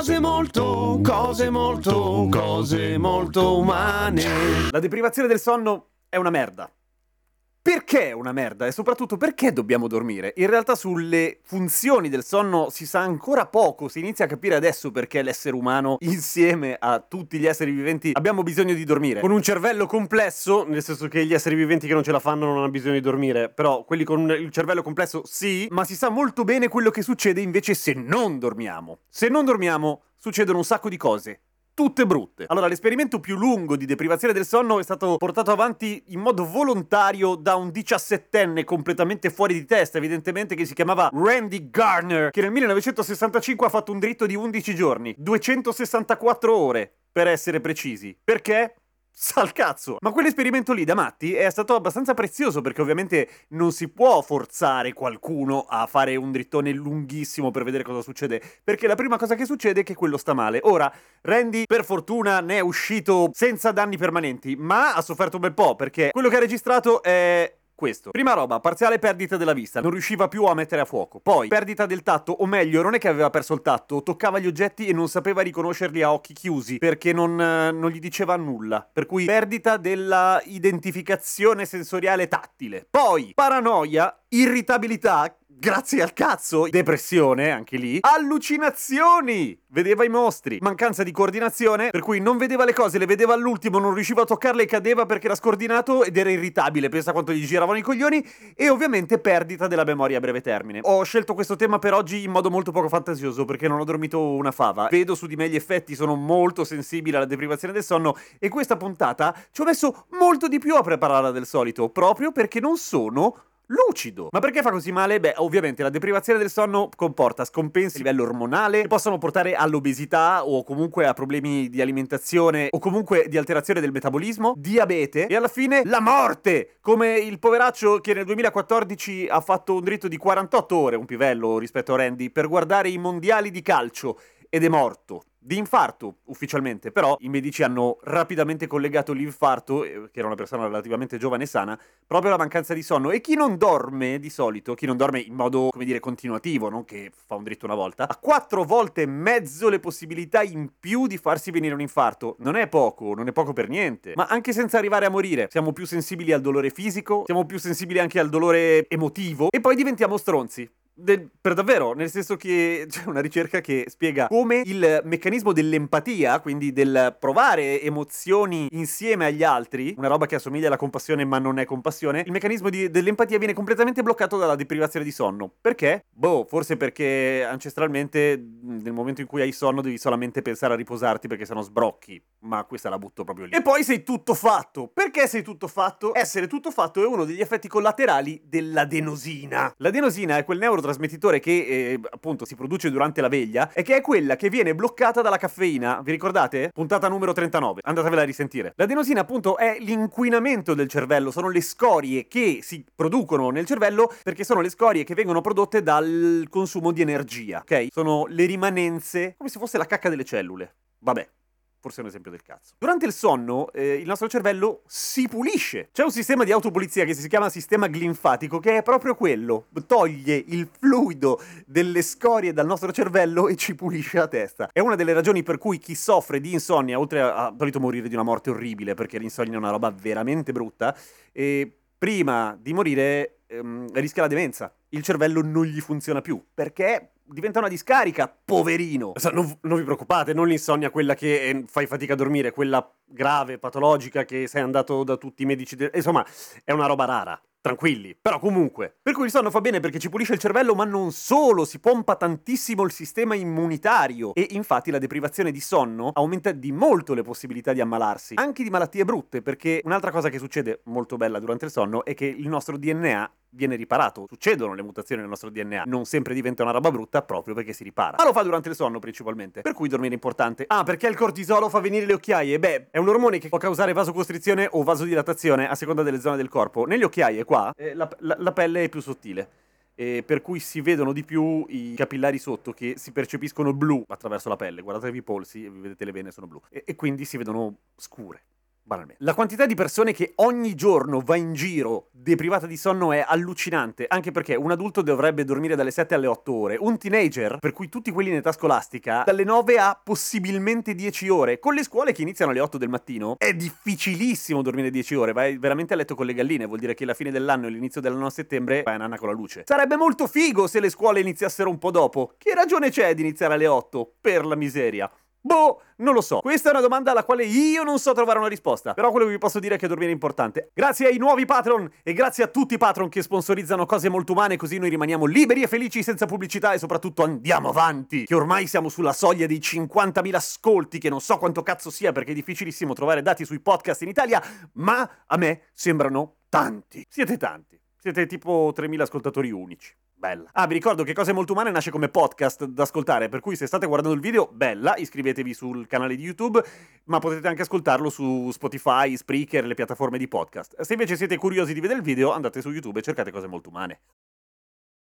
Cose molto, cose molto, cose molto umane. La deprivazione del sonno è una merda. Perché è una merda? E soprattutto perché dobbiamo dormire? In realtà sulle funzioni del sonno si sa ancora poco, si inizia a capire adesso perché l'essere umano, insieme a tutti gli esseri viventi, abbiamo bisogno di dormire. Con un cervello complesso, nel senso che gli esseri viventi che non ce la fanno non hanno bisogno di dormire, però quelli con il cervello complesso sì, ma si sa molto bene quello che succede invece se non dormiamo. Se non dormiamo, succedono un sacco di cose tutte brutte. Allora, l'esperimento più lungo di deprivazione del sonno è stato portato avanti in modo volontario da un diciassettenne completamente fuori di testa, evidentemente, che si chiamava Randy Garner, che nel 1965 ha fatto un dritto di 11 giorni, 264 ore, per essere precisi. Perché? Sa il cazzo! Ma quell'esperimento lì da matti è stato abbastanza prezioso perché ovviamente non si può forzare qualcuno a fare un drittone lunghissimo per vedere cosa succede. Perché la prima cosa che succede è che quello sta male. Ora, Randy per fortuna ne è uscito senza danni permanenti, ma ha sofferto un bel po' perché quello che ha registrato è questo. Prima roba, parziale perdita della vista, non riusciva più a mettere a fuoco. Poi, perdita del tatto, o meglio, non è che aveva perso il tatto, toccava gli oggetti e non sapeva riconoscerli a occhi chiusi, perché non, eh, non gli diceva nulla. Per cui, perdita della identificazione sensoriale tattile. Poi, paranoia, irritabilità, Grazie al cazzo, depressione anche lì, allucinazioni, vedeva i mostri, mancanza di coordinazione, per cui non vedeva le cose, le vedeva all'ultimo, non riusciva a toccarle e cadeva perché era scordinato ed era irritabile, pensa quanto gli giravano i coglioni, e ovviamente perdita della memoria a breve termine. Ho scelto questo tema per oggi in modo molto poco fantasioso perché non ho dormito una fava, vedo su di me gli effetti, sono molto sensibile alla deprivazione del sonno e questa puntata ci ho messo molto di più a prepararla del solito, proprio perché non sono lucido. Ma perché fa così male? Beh, ovviamente la deprivazione del sonno comporta scompensi a livello ormonale che possono portare all'obesità o comunque a problemi di alimentazione o comunque di alterazione del metabolismo, diabete e alla fine la morte, come il poveraccio che nel 2014 ha fatto un dritto di 48 ore, un pivello rispetto a Randy, per guardare i mondiali di calcio ed è morto di infarto ufficialmente, però i medici hanno rapidamente collegato l'infarto, eh, che era una persona relativamente giovane e sana, proprio alla mancanza di sonno. E chi non dorme di solito, chi non dorme in modo, come dire, continuativo, non che fa un dritto una volta, ha quattro volte e mezzo le possibilità in più di farsi venire un infarto. Non è poco, non è poco per niente. Ma anche senza arrivare a morire, siamo più sensibili al dolore fisico, siamo più sensibili anche al dolore emotivo e poi diventiamo stronzi. Del, per davvero, nel senso che c'è una ricerca che spiega come il meccanismo dell'empatia, quindi del provare emozioni insieme agli altri, una roba che assomiglia alla compassione ma non è compassione, il meccanismo di, dell'empatia viene completamente bloccato dalla deprivazione di sonno. Perché? Boh, forse perché ancestralmente nel momento in cui hai sonno devi solamente pensare a riposarti perché sennò sbrocchi, ma questa la butto proprio lì. E poi sei tutto fatto. Perché sei tutto fatto? Essere tutto fatto è uno degli effetti collaterali dell'adenosina. L'adenosina è quel neurotrasmettore neurotrasmettitore che eh, appunto si produce durante la veglia e che è quella che viene bloccata dalla caffeina. Vi ricordate? Puntata numero 39. Andatevela a risentire. L'adenosina appunto è l'inquinamento del cervello, sono le scorie che si producono nel cervello perché sono le scorie che vengono prodotte dal consumo di energia, ok? Sono le rimanenze, come se fosse la cacca delle cellule. Vabbè, forse è un esempio del cazzo. Durante il sonno, eh, il nostro cervello si pulisce. C'è un sistema di autopulizia che si chiama sistema glinfatico, che è proprio quello. Toglie il fluido delle scorie dal nostro cervello e ci pulisce la testa. È una delle ragioni per cui chi soffre di insonnia, oltre a, a solito morire di una morte orribile, perché l'insonnia è una roba veramente brutta, e prima di morire ehm, rischia la demenza. Il cervello non gli funziona più, perché diventa una discarica, poverino. Non, non, vi preoccupate, non l'insonnia quella che eh, fai fatica a dormire, quella grave, patologica che sei andato da tutti i medici. De- Insomma, è una roba rara. Tranquilli, però comunque. Per cui il sonno fa bene perché ci pulisce il cervello, ma non solo, si pompa tantissimo il sistema immunitario. E infatti la deprivazione di sonno aumenta di molto le possibilità di ammalarsi, anche di malattie brutte, perché un'altra cosa che succede molto bella durante il sonno è che il nostro DNA viene riparato. Succedono le mutazioni nel nostro DNA. Non sempre diventa una roba brutta proprio perché si ripara. Ma lo fa durante il sonno principalmente. Per cui dormire è importante. Ah, perché il cortisolo fa venire le occhiaie? Beh, è un ormone che può causare vasocostrizione o vasodilatazione a seconda delle zone del corpo. Negli occhiaie qua eh, la, la, la pelle è più sottile. E per cui si vedono di più i capillari sotto che si percepiscono blu attraverso la pelle. Guardatevi i polsi vedete le sono blu. E, e quindi si vedono scure. Banalmente. La quantità di persone che ogni giorno va in giro deprivata di sonno è allucinante, anche perché un adulto dovrebbe dormire dalle 7 alle 8 ore, un teenager, per cui tutti quelli in età scolastica, dalle 9 a possibilmente 10 ore. Con le scuole che iniziano alle 8 del mattino è difficilissimo dormire 10 ore, vai veramente a letto con le galline, vuol dire che la fine dell'anno e l'inizio dell'anno a settembre vai a nanna con la luce. Sarebbe molto figo se le scuole iniziassero un po' dopo. Che ragione c'è di iniziare alle 8? Per la miseria. Boh, non lo so. Questa è una domanda alla quale io non so trovare una risposta. Però quello che vi posso dire è che dormire è importante. Grazie ai nuovi patron e grazie a tutti i patron che sponsorizzano cose molto umane, così noi rimaniamo liberi e felici senza pubblicità e soprattutto andiamo avanti. Che ormai siamo sulla soglia dei 50.000 ascolti, che non so quanto cazzo sia perché è difficilissimo trovare dati sui podcast in Italia, ma a me sembrano tanti. Siete tanti. Siete tipo 3.000 ascoltatori unici. Bella. Ah, vi ricordo che Cose Molto Umane nasce come podcast da ascoltare, per cui se state guardando il video, bella, iscrivetevi sul canale di YouTube, ma potete anche ascoltarlo su Spotify, Spreaker, le piattaforme di podcast. Se invece siete curiosi di vedere il video, andate su YouTube e cercate Cose Molto Umane.